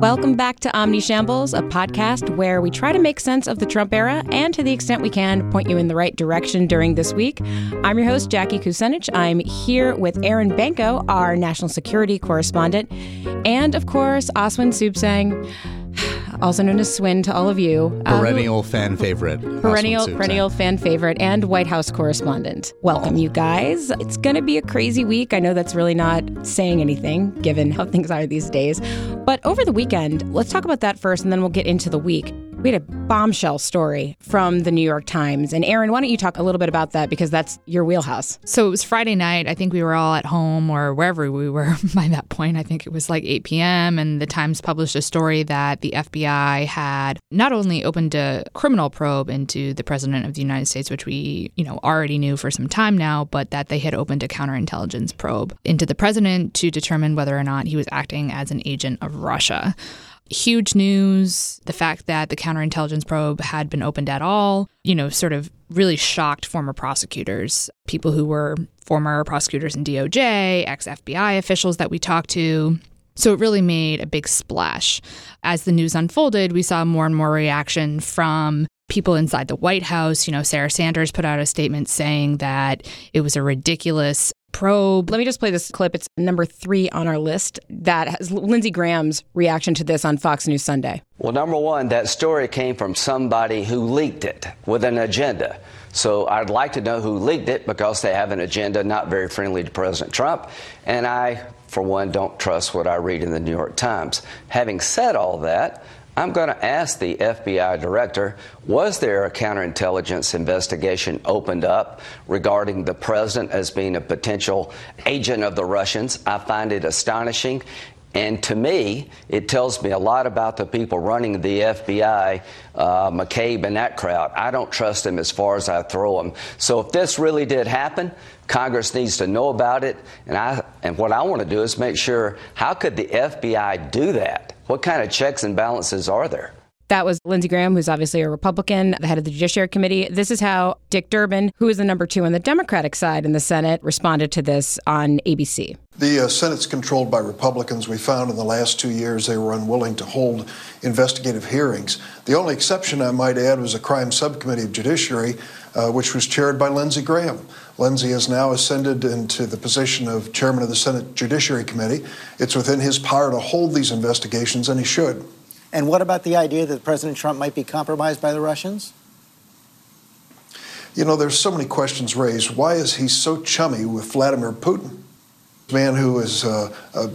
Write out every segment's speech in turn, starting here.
Welcome back to Omnishambles, a podcast where we try to make sense of the Trump era and, to the extent we can, point you in the right direction during this week. I'm your host, Jackie Kucinich. I'm here with Erin Banco, our national security correspondent, and, of course, Asawin Suebsaeng also known as Swin to all of you. Uh, perennial fan favorite. Perennial, perennial fan favorite and White House correspondent. Welcome, oh. you guys. It's going to be a crazy week. I know that's really not saying anything given how things are these days. But over the weekend, let's talk about that first and then we'll get into the week. We had a bombshell story from the New York Times. And Erin, why don't you talk a little bit about that because that's your wheelhouse? So it was Friday night. I think we were all at home or wherever we were by that point. I think it was like 8 p.m. And the Times published a story that the FBI had not only opened a criminal probe into the president of the United States, which we, you know, already knew for some time now, but that they had opened a counterintelligence probe into the president to determine whether or not he was acting as an agent of Russia huge news. The fact that the counterintelligence probe had been opened at all, you know, sort of really shocked former prosecutors, people who were former prosecutors in DOJ, ex FBI officials that we talked to. So it really made a big splash. As the news unfolded, we saw more and more reaction from people inside the White House. You know, Sarah Sanders put out a statement saying that it was a ridiculous probe. Let me just play this clip. It's number three on our list that has Lindsey Graham's reaction to this on Fox News Sunday. Well, number one, that story came from somebody who leaked it with an agenda. So I'd like to know who leaked it because they have an agenda not very friendly to President Trump. And I, for one, don't trust what I read in the New York Times. Having said all that, I'm going to ask the FBI director was there a counterintelligence investigation opened up regarding the president as being a potential agent of the Russians? I find it astonishing. And to me, it tells me a lot about the people running the FBI, uh, McCabe and that crowd. I don't trust them as far as I throw them. So if this really did happen, Congress needs to know about it. And I and what I want to do is make sure how could the FBI do that? What kind of checks and balances are there? That was Lindsey Graham, who's obviously a Republican, the head of the Judiciary Committee. This is how Dick Durbin, who is the number two on the Democratic side in the Senate, responded to this on ABC. The uh, Senate's controlled by Republicans. We found in the last two years they were unwilling to hold investigative hearings. The only exception, I might add, was a crime subcommittee of judiciary, uh, which was chaired by Lindsey Graham. Lindsey has now ascended into the position of chairman of the Senate Judiciary Committee. It's within his power to hold these investigations, and he should. And what about the idea that President Trump might be compromised by the Russians? You know, there's so many questions raised. Why is he so chummy with Vladimir Putin? Man who is uh, a, a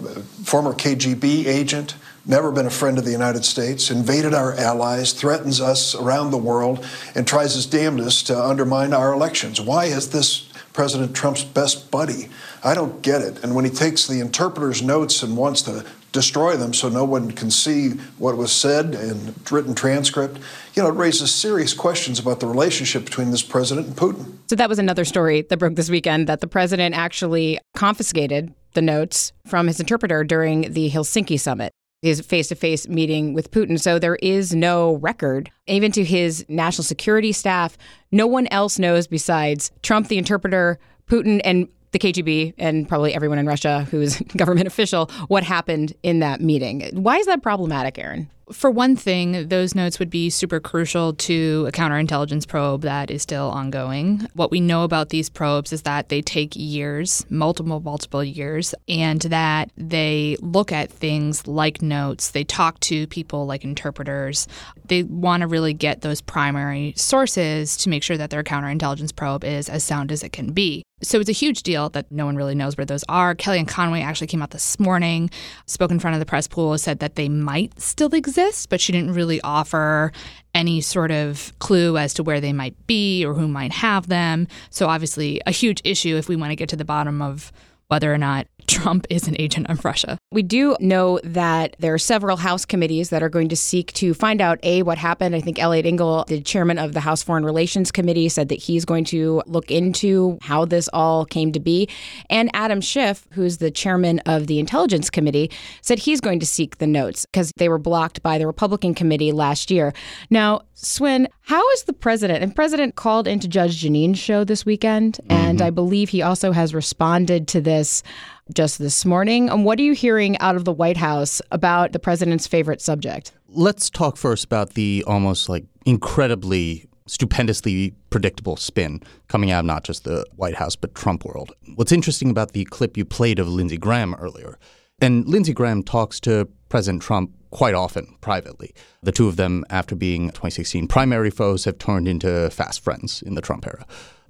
former KGB agent, never been a friend of the United States, invaded our allies, threatens us around the world, and tries his damnedest to undermine our elections. Why is this President Trump's best buddy. I don't get it. And when he takes the interpreter's notes and wants to destroy them so no one can see what was said in written transcript, you know, it raises serious questions about the relationship between this president and Putin. So that was another story that broke this weekend that the president actually confiscated the notes from his interpreter during the Helsinki summit his face to face meeting with Putin. So there is no record. Even to his national security staff, no one else knows besides Trump, the interpreter, Putin, and the KGB, and probably everyone in Russia who is government official, what happened in that meeting. Why is that problematic, Erin? For one thing, those notes would be super crucial to a counterintelligence probe that is still ongoing. What we know about these probes is that they take years, multiple, multiple years, and that they look at things like notes. They talk to people like interpreters. They want to really get those primary sources to make sure that their counterintelligence probe is as sound as it can be. So it's a huge deal that no one really knows where those are. Kellyanne Conway actually came out this morning, spoke in front of the press pool, said that they might still exist, but she didn't really offer any sort of clue as to where they might be or who might have them. So obviously a huge issue if we want to get to the bottom of whether or not Trump is an agent of Russia. We do know that there are several House committees that are going to seek to find out A, what happened. I think Eliot Engel, the chairman of the House Foreign Relations Committee, said that he's going to look into how this all came to be. And Adam Schiff, who's the chairman of the Intelligence Committee, said he's going to seek the notes because they were blocked by the Republican committee last year. Now, Swin, how is the president? And president called into Judge Jeanine's show this weekend, and mm-hmm. I believe he also has responded to this this just this morning. And what are you hearing out of the White House about the president's favorite subject? Let's talk first about the almost like incredibly stupendously predictable spin coming out of not just the White House but Trump world. What's interesting about the clip you played of Lindsey Graham earlier, and Lindsey Graham talks to President Trump quite often privately. The two of them, after being 2016 primary foes, have turned into fast friends in the Trump era.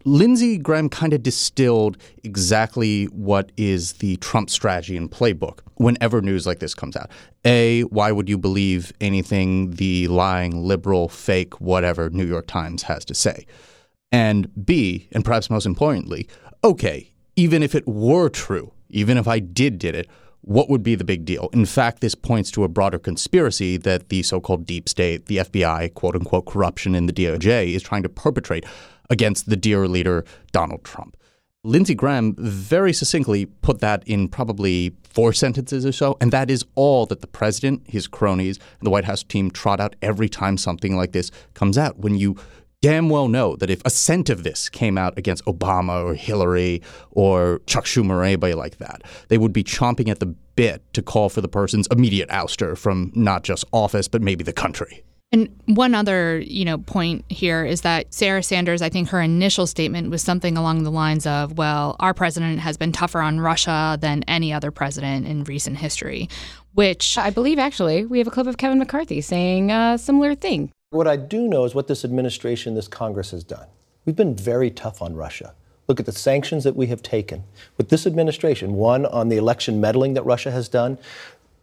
Lindsey Graham kind of distilled exactly what is the Trump strategy and playbook whenever news like this comes out. A, why would you believe anything the lying, liberal, fake, whatever New York Times has to say? And B, and perhaps most importantly, okay, even if it were true, even if I did did it, what would be the big deal? In fact, this points to a broader conspiracy that the so called deep state, the FBI, quote unquote, corruption in the DOJ is trying to perpetrate against the dear leader, Donald Trump. Lindsey Graham very succinctly put that in probably four sentences or so, and that is all that the president, his cronies, and the White House team trot out every time something like this comes out. When you damn well know that if a cent of this came out against Obama or Hillary or Chuck Schumer or anybody like that, they would be chomping at the bit to call for the person's immediate ouster from not just office, but maybe the country. And one other, you know, point here is that Sarah Sanders, I think her initial statement was something along the lines of, well, our president has been tougher on Russia than any other president in recent history, which I believe actually we have a clip of Kevin McCarthy saying a similar thing. What I do know is what this administration, this Congress has done. We've been very tough on Russia. Look at the sanctions that we have taken. With this administration, one on the election meddling that Russia has done,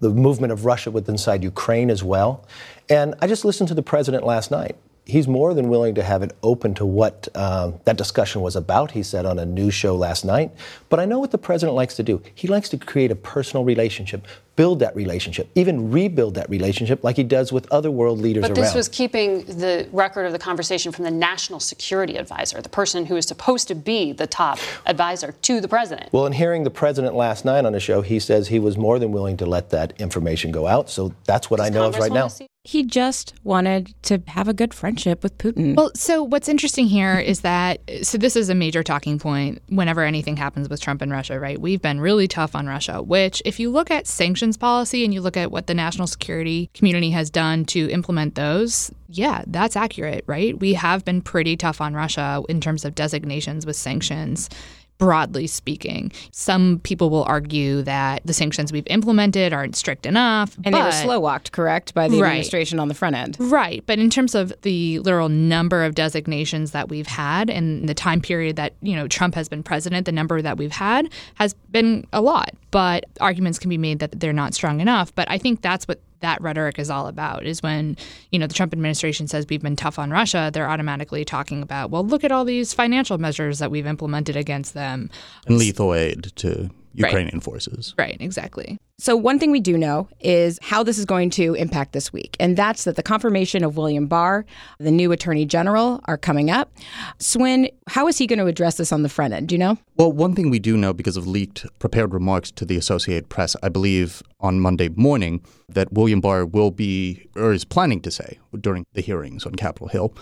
the movement of Russia within inside Ukraine as well. And I just listened to the president last night. He's more than willing to have it open to what um, that discussion was about, he said on a news show last night. But I know what the president likes to do. He likes to create a personal relationship, build that relationship, even rebuild that relationship like he does with other world leaders around. but around. this was keeping the record of the conversation from the national security advisor, the person who is supposed to be the top advisor to the president. Well, in hearing the president last night on a show, he says he was more than willing to let that information go out. So that's what Does I know Congress of right now. He just wanted to have a good friendship with Putin. Well, so what's interesting here is that so this is a major talking point whenever anything happens with Trump and Russia, right? We've been really tough on Russia, which if you look at sanctions policy and you look at what the national security community has done to implement those, yeah, that's accurate, right? We have been pretty tough on Russia in terms of designations with sanctions. Broadly speaking, some people will argue that the sanctions we've implemented aren't strict enough. and they were slow walked, correct, by the Right. administration on the front end. Right. But in terms of the literal number of designations that we've had and the time period that, you know, Trump has been president, the number that we've had has been a lot. But arguments can be made that they're not strong enough. But I think that's what that rhetoric is all about is when, you know, the Trump administration says we've been tough on Russia, they're automatically talking about, well, look at all these financial measures that we've implemented against them. And lethal aid to Ukrainian forces. Right, exactly. So, one thing we do know is how this is going to impact this week, and that's that the confirmation of William Barr, the new attorney general, are coming up. Swin, how is he going to address this on the front end? Do you know? Well, one thing we do know because of leaked prepared remarks to the Associated Press, I believe on Monday morning, that William Barr will be, or is planning to say during the hearings on Capitol Hill,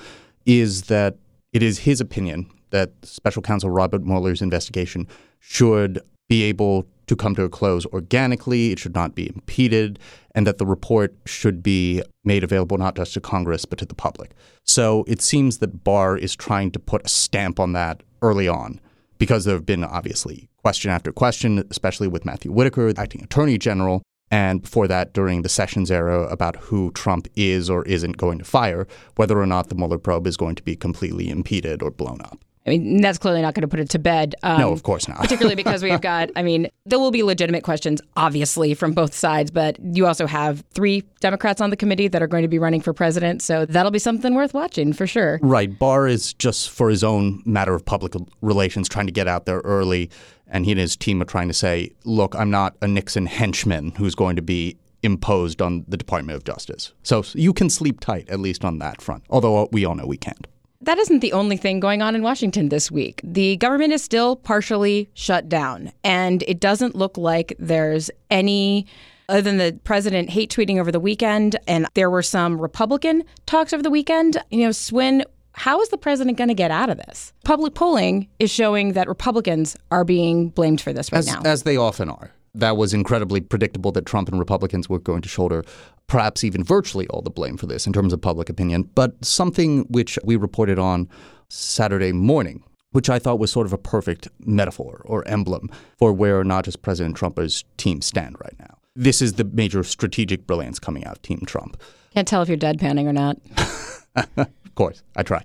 is that it is his opinion that special counsel Robert Mueller's investigation should be able to come to a close organically, it should not be impeded, and that the report should be made available not just to Congress but to the public. So it seems that Barr is trying to put a stamp on that early on because there have been obviously question after question, especially with Matthew Whitaker, acting attorney general, and before that during the Sessions era about who Trump is or isn't going to fire, whether or not the Mueller probe is going to be completely impeded or blown up. I mean, that's clearly not going to put it to bed. Um, no, of course not. particularly because we've got, I mean, there will be legitimate questions, obviously, from both sides, but you also have three Democrats on the committee that are going to be running for president. So that'll be something worth watching for sure. Right. Barr is just for his own matter of public relations trying to get out there early. And he and his team are trying to say, look, I'm not a Nixon henchman who's going to be imposed on the Department of Justice. So you can sleep tight, at least on that front, although we all know we can't. That isn't the only thing going on in Washington this week. The government is still partially shut down, and it doesn't look like there's any. Other than the president hate tweeting over the weekend, and there were some Republican talks over the weekend. You know, Swin, how is the president going to get out of this? Public polling is showing that Republicans are being blamed for this right as, now. As they often are. That was incredibly predictable that Trump and Republicans were going to shoulder perhaps even virtually all the blame for this in terms of public opinion. But something which we reported on Saturday morning, which I thought was sort of a perfect metaphor or emblem for where not just President Trump but his team stand right now. This is the major strategic brilliance coming out of Team Trump. Can't tell if you're deadpanning or not. of course, I try.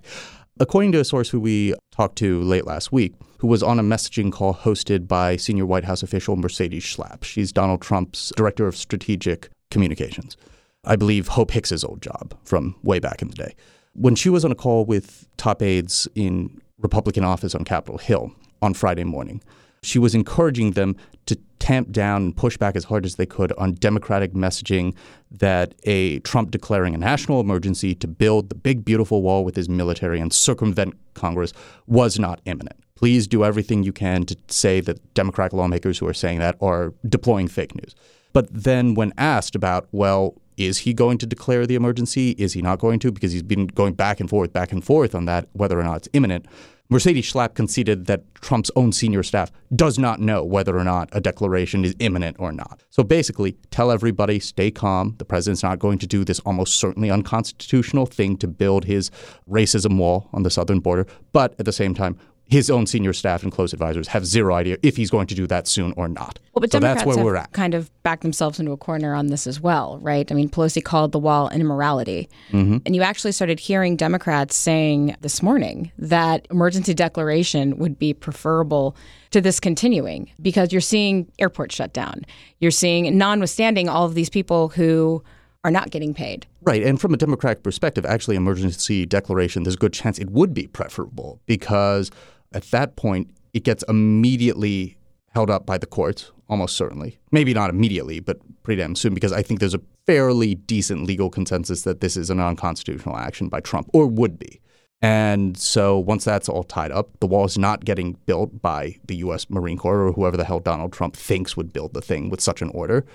According to a source who we talked to late last week, who was on a messaging call hosted by senior White House official Mercedes Schlapp. She's Donald Trump's director of strategic communications. I believe Hope Hicks's old job from way back in the day. When she was on a call with top aides in Republican office on Capitol Hill on Friday morning, she was encouraging them to tamp down and push back as hard as they could on Democratic messaging that a Trump declaring a national emergency to build the big, beautiful wall with his military and circumvent Congress was not imminent. Please do everything you can to say that Democratic lawmakers who are saying that are deploying fake news. But then, when asked about, well, is he going to declare the emergency? Is he not going to? Because he's been going back and forth, back and forth on that, whether or not it's imminent. Mercedes Schlapp conceded that Trump's own senior staff does not know whether or not a declaration is imminent or not. So basically, tell everybody, stay calm. The president's not going to do this almost certainly unconstitutional thing to build his racism wall on the southern border. But at the same time, his own senior staff and close advisors have zero idea if he's going to do that soon or not. Well, but so Democrats that's where have we're at. kind of backed themselves into a corner on this as well, right? I mean, Pelosi called the wall an immorality. Mm-hmm. And you actually started hearing Democrats saying this morning that emergency declaration would be preferable to this continuing because you're seeing airports shut down. You're seeing, notwithstanding all of these people who are not getting paid. Right. And from a Democratic perspective, actually, emergency declaration, there's a good chance it would be preferable because at that point, it gets immediately held up by the courts, almost certainly. Maybe not immediately, but pretty damn soon, because I think there's a fairly decent legal consensus that this is an unconstitutional action by Trump, or would be. And so once that's all tied up, the wall is not getting built by the U.S. Marine Corps or whoever the hell Donald Trump thinks would build the thing with such an order.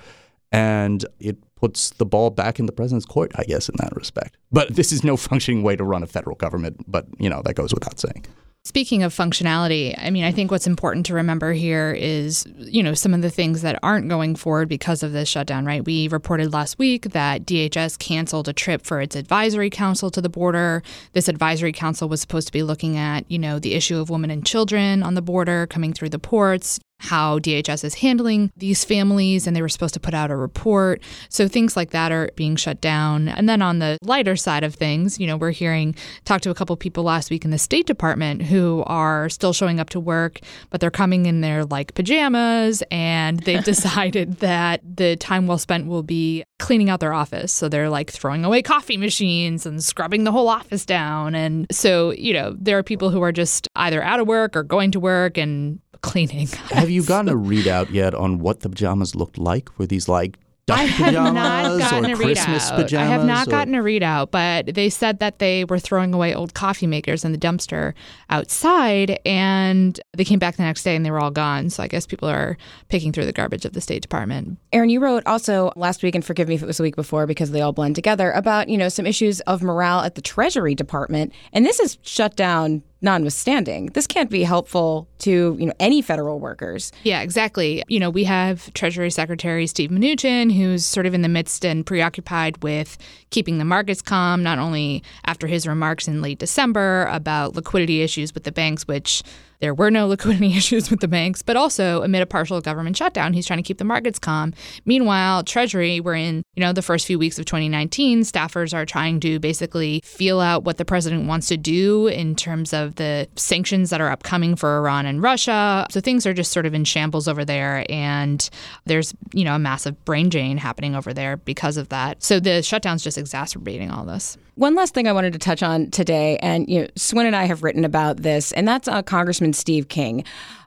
And it puts the ball back in the president's court, I guess, in that respect. But this is no functioning way to run a federal government. But, you know, that goes without saying. Speaking of functionality, I mean, I think what's important to remember here is, you know, some of the things that aren't going forward because of this shutdown, right? We reported last week that DHS canceled a trip for its advisory council to the border. This advisory council was supposed to be looking at, you know, the issue of women and children on the border coming through the ports, how DHS is handling these families, and they were supposed to put out a report. So things like that are being shut down. And then on the lighter side of things, you know, we're hearing, talked to a couple people last week in the State Department who are still showing up to work, but they're coming in their like pajamas, and they've decided that the time well spent will be cleaning out their office. So they're like throwing away coffee machines and scrubbing the whole office down. And so, you know, there are people who are just either out of work or going to work and cleaning. Have you gotten a readout yet on what the pajamas looked like? Were these like duck I have pajamas not gotten or a Christmas readout. pajamas? I have not or- gotten a readout, but they said that they were throwing away old coffee makers in the dumpster outside, and they came back the next day and they were all gone. So I guess people are picking through the garbage of the State Department. Erin, you wrote also last week, and forgive me if it was the week before because they all blend together, about, you know, some issues of morale at the Treasury Department. And this is shut down notwithstanding. This can't be helpful to, you know, any federal workers. Yeah, exactly. You know, we have Treasury Secretary Steve Mnuchin, who's sort of in the midst and preoccupied with keeping the markets calm, not only after his remarks in late December about liquidity issues with the banks, which there were no liquidity issues with the banks, but also amid a partial government shutdown, he's trying to keep the markets calm. Meanwhile, Treasury, we're in, you know, the first few weeks of 2019, staffers are trying to basically feel out what the president wants to do in terms of the sanctions that are upcoming for Iran and Russia. So things are just sort of in shambles over there and there's, you know, a massive brain drain happening over there because of that. So the shutdown's just exacerbating all this. One last thing I wanted to touch on today, and you know, Swin and I have written about this, and that's uh, Congressman Steve King.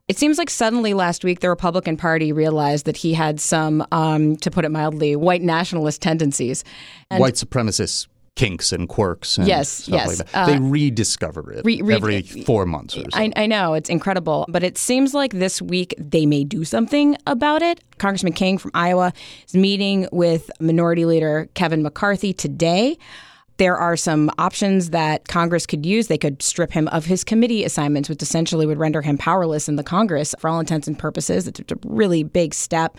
It seems like suddenly last week the Republican Party realized that he had some, um, to put it mildly, white nationalist tendencies. And white supremacist kinks and quirks and Yes, stuff yes. like that. Uh, they rediscover it re- re- every four months or so. I, I know it's incredible, but it seems like this week they may do something about it. Congressman King from Iowa is meeting with Minority Leader Kevin McCarthy today. There are some options that Congress could use. They could strip him of his committee assignments, which essentially would render him powerless in the Congress for all intents and purposes. It's a really big step.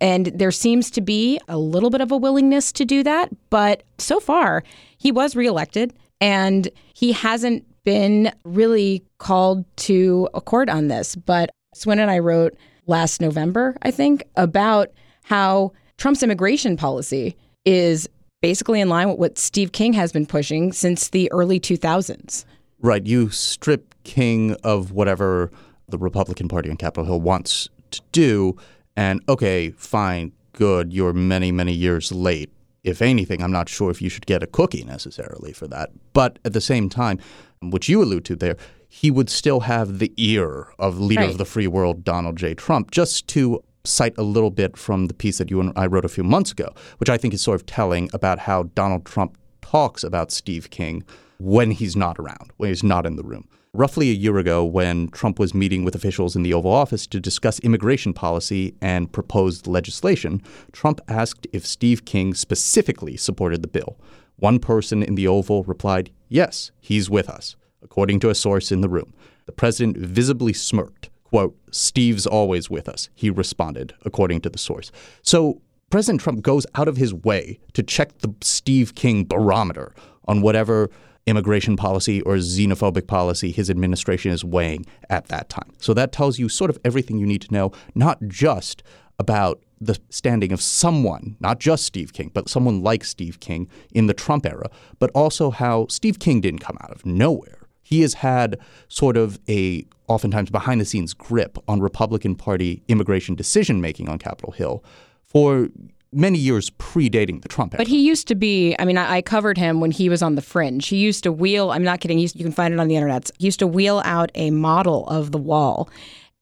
And there seems to be a little bit of a willingness to do that. But so far, he was reelected and he hasn't been really called to accord on this. But Swin and I wrote last November, I think, about how Trump's immigration policy is basically in line with what Steve King has been pushing since the early 2000s. Right. You strip King of whatever the Republican Party on Capitol Hill wants to do, and okay, fine, good, you're many, many years late. If anything, I'm not sure if you should get a cookie necessarily for that. But at the same time, which you allude to there, he would still have the ear of leader right. of the free world, Donald J. Trump, just to cite a little bit from the piece that you and I wrote a few months ago, which I think is sort of telling about how Donald Trump talks about Steve King when he's not around, when he's not in the room. Roughly a year ago, when Trump was meeting with officials in the Oval Office to discuss immigration policy and proposed legislation, Trump asked if Steve King specifically supported the bill. One person in the Oval replied, Yes, he's with us, according to a source in the room. The president visibly smirked quote, Steve's always with us, he responded, according to the source. So President Trump goes out of his way to check the Steve King barometer on whatever immigration policy or xenophobic policy his administration is weighing at that time. So that tells you sort of everything you need to know, not just about the standing of someone, not just Steve King, but someone like Steve King in the Trump era, but also how Steve King didn't come out of nowhere he has had sort of a oftentimes behind the scenes grip on Republican Party immigration decision making on Capitol Hill for many years predating the Trump era. But he used to be, I mean, I, I, covered him when he was on the fringe. He used to wheel, I'm not kidding, you can find it on the internet. He used to wheel out a model of the wall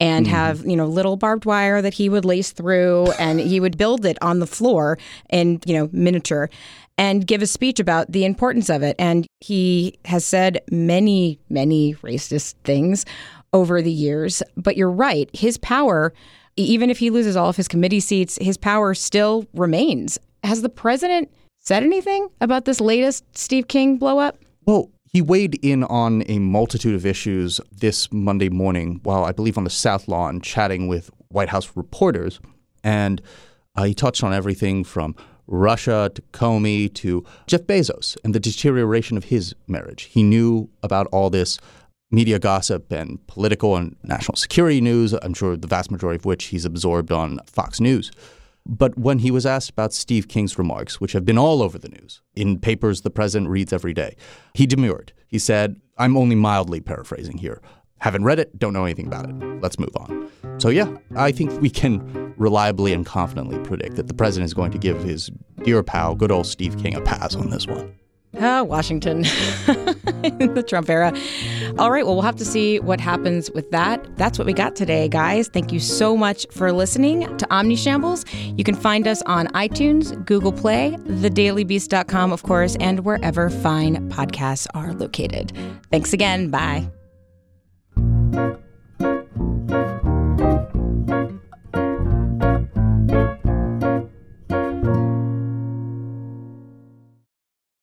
and mm have, you know, little barbed wire that he would lace through and he would build it on the floor in, you know, miniature and give a speech about the importance of it. And he has said many, many racist things over the years. But you're right, his power, even if he loses all of his committee seats, his power still remains. Has the president said anything about this latest Steve King blowup? Well, he weighed in on a multitude of issues this Monday morning while I believe on the South Lawn chatting with White House reporters. And uh, he touched on everything from Russia to Comey to Jeff Bezos and the deterioration of his marriage. He knew about all this media gossip and political and national security news, I'm sure the vast majority of which he's absorbed on Fox News. But when he was asked about Steve King's remarks, which have been all over the news in papers the president reads every day, he demurred. He said, I'm only mildly paraphrasing here. Haven't read it, don't know anything about it. Let's move on. So, yeah, I think we can reliably and confidently predict that the president is going to give his dear pal, good old Steve King, a pass on this one. Ah, Washington in the Trump era. All right, well, we'll have to see what happens with that. That's what we got today, guys. Thank you so much for listening to Omnishambles. You can find us on iTunes, Google Play, thedailybeast.com, of course, and wherever fine podcasts are located. Thanks again. Bye.